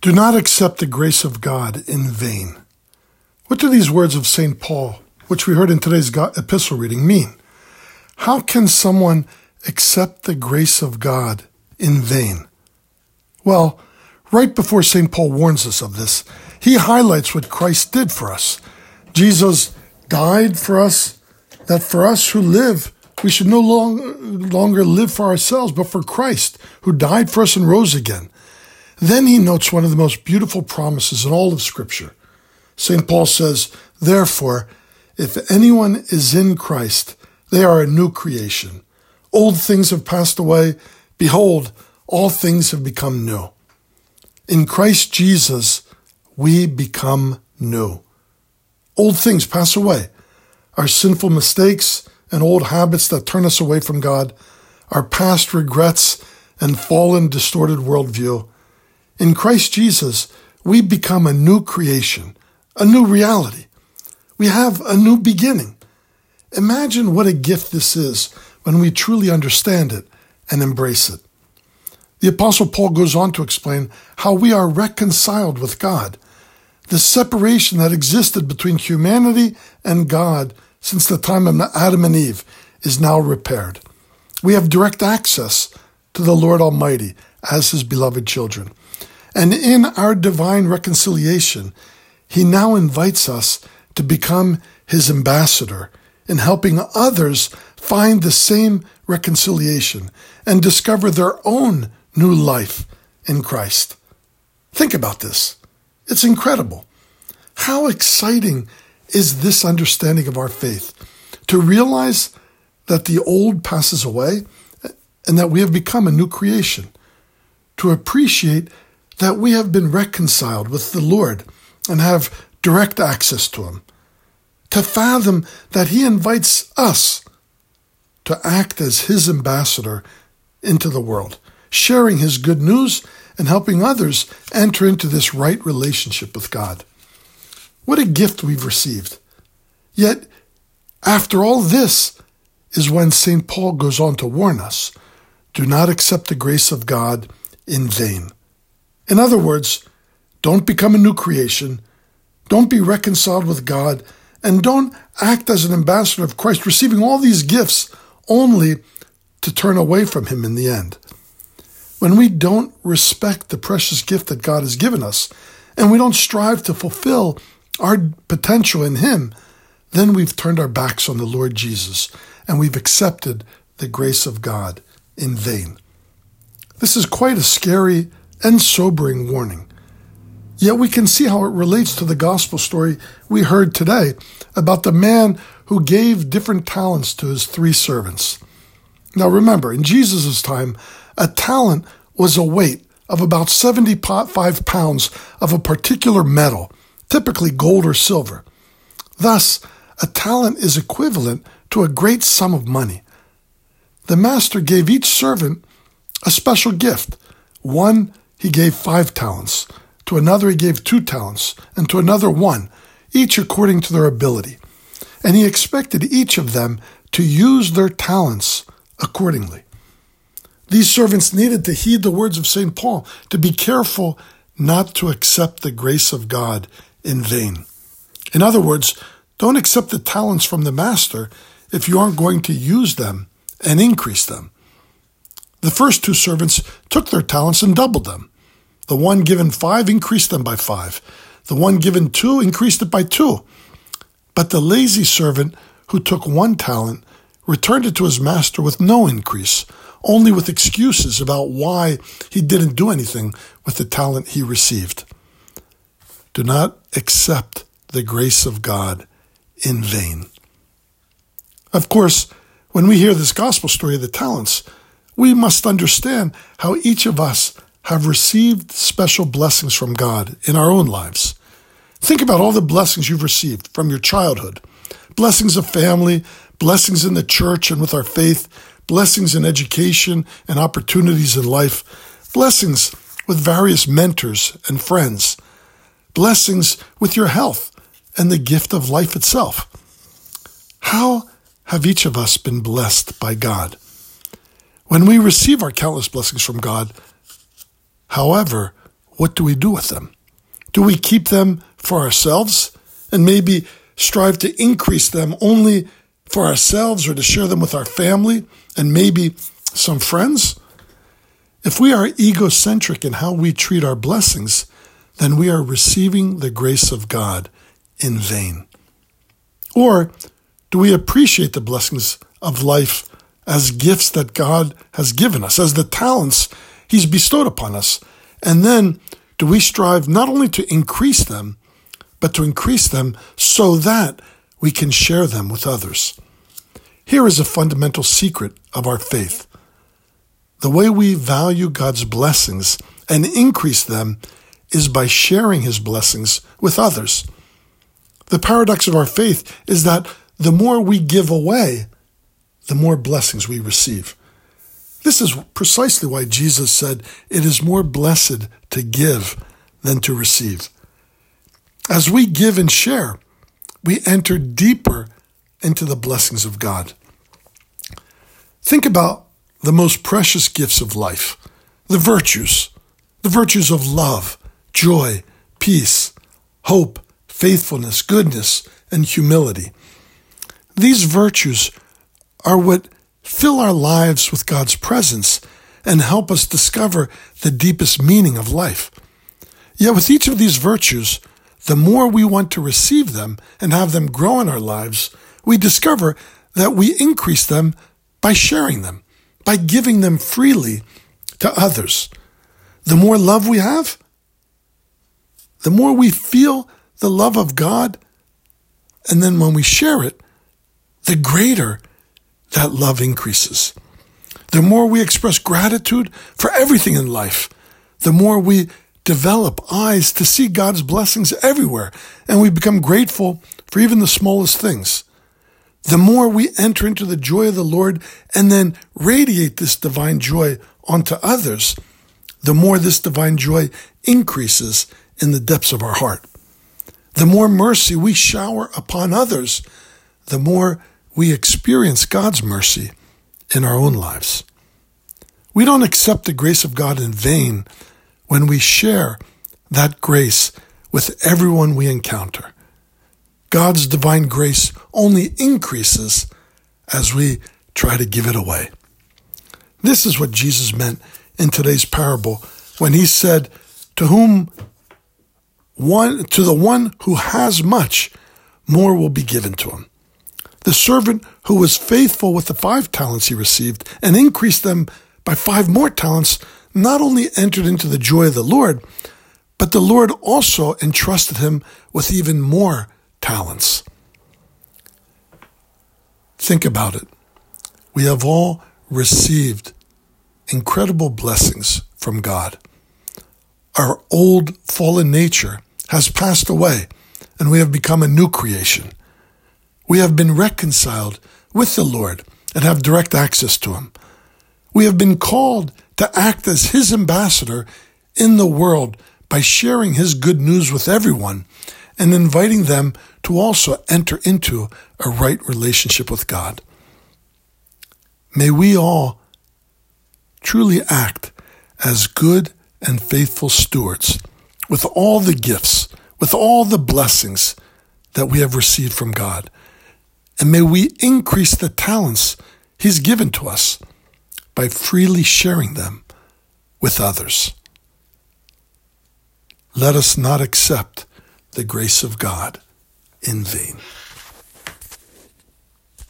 Do not accept the grace of God in vain. What do these words of St. Paul, which we heard in today's epistle reading, mean? How can someone accept the grace of God in vain? Well, right before St. Paul warns us of this, he highlights what Christ did for us. Jesus died for us, that for us who live, we should no long, longer live for ourselves, but for Christ, who died for us and rose again. Then he notes one of the most beautiful promises in all of Scripture. St. Paul says, Therefore, if anyone is in Christ, they are a new creation. Old things have passed away. Behold, all things have become new. In Christ Jesus, we become new. Old things pass away. Our sinful mistakes and old habits that turn us away from God, our past regrets and fallen, distorted worldview, in Christ Jesus, we become a new creation, a new reality. We have a new beginning. Imagine what a gift this is when we truly understand it and embrace it. The Apostle Paul goes on to explain how we are reconciled with God. The separation that existed between humanity and God since the time of Adam and Eve is now repaired. We have direct access to the Lord Almighty as his beloved children. And in our divine reconciliation, he now invites us to become his ambassador in helping others find the same reconciliation and discover their own new life in Christ. Think about this. It's incredible. How exciting is this understanding of our faith to realize that the old passes away and that we have become a new creation, to appreciate that we have been reconciled with the Lord and have direct access to Him. To fathom that He invites us to act as His ambassador into the world, sharing His good news and helping others enter into this right relationship with God. What a gift we've received. Yet, after all this, is when St. Paul goes on to warn us do not accept the grace of God in vain. In other words, don't become a new creation, don't be reconciled with God, and don't act as an ambassador of Christ, receiving all these gifts only to turn away from Him in the end. When we don't respect the precious gift that God has given us, and we don't strive to fulfill our potential in Him, then we've turned our backs on the Lord Jesus and we've accepted the grace of God in vain. This is quite a scary and sobering warning. Yet we can see how it relates to the gospel story we heard today about the man who gave different talents to his three servants. Now remember, in Jesus' time, a talent was a weight of about 75 pounds of a particular metal, typically gold or silver. Thus, a talent is equivalent to a great sum of money. The master gave each servant a special gift. One he gave five talents, to another he gave two talents, and to another one, each according to their ability. And he expected each of them to use their talents accordingly. These servants needed to heed the words of St. Paul to be careful not to accept the grace of God in vain. In other words, don't accept the talents from the master if you aren't going to use them and increase them. The first two servants took their talents and doubled them. The one given five increased them by five. The one given two increased it by two. But the lazy servant who took one talent returned it to his master with no increase, only with excuses about why he didn't do anything with the talent he received. Do not accept the grace of God in vain. Of course, when we hear this gospel story of the talents, we must understand how each of us have received special blessings from God in our own lives. Think about all the blessings you've received from your childhood blessings of family, blessings in the church and with our faith, blessings in education and opportunities in life, blessings with various mentors and friends, blessings with your health and the gift of life itself. How have each of us been blessed by God? When we receive our countless blessings from God, However, what do we do with them? Do we keep them for ourselves and maybe strive to increase them only for ourselves or to share them with our family and maybe some friends? If we are egocentric in how we treat our blessings, then we are receiving the grace of God in vain. Or do we appreciate the blessings of life as gifts that God has given us, as the talents He's bestowed upon us? And then do we strive not only to increase them, but to increase them so that we can share them with others? Here is a fundamental secret of our faith. The way we value God's blessings and increase them is by sharing his blessings with others. The paradox of our faith is that the more we give away, the more blessings we receive. This is precisely why Jesus said, It is more blessed to give than to receive. As we give and share, we enter deeper into the blessings of God. Think about the most precious gifts of life, the virtues, the virtues of love, joy, peace, hope, faithfulness, goodness, and humility. These virtues are what fill our lives with God's presence and help us discover the deepest meaning of life. Yet with each of these virtues, the more we want to receive them and have them grow in our lives, we discover that we increase them by sharing them by giving them freely to others. The more love we have, the more we feel the love of God, and then when we share it, the greater that love increases. The more we express gratitude for everything in life, the more we develop eyes to see God's blessings everywhere, and we become grateful for even the smallest things the more we enter into the joy of the Lord and then radiate this divine joy onto others, the more this divine joy increases in the depths of our heart. The more mercy we shower upon others, the more we experience God's mercy in our own lives. We don't accept the grace of God in vain when we share that grace with everyone we encounter. God's divine grace only increases as we try to give it away. This is what Jesus meant in today's parable when he said, To whom one to the one who has much, more will be given to him. The servant who was faithful with the five talents he received and increased them by five more talents not only entered into the joy of the Lord, but the Lord also entrusted him with even more talents. Think about it. We have all received incredible blessings from God. Our old fallen nature has passed away and we have become a new creation. We have been reconciled with the Lord and have direct access to Him. We have been called to act as His ambassador in the world by sharing His good news with everyone and inviting them to also enter into a right relationship with God. May we all truly act as good and faithful stewards with all the gifts, with all the blessings that we have received from God. And may we increase the talents He's given to us by freely sharing them with others. Let us not accept the grace of God in vain.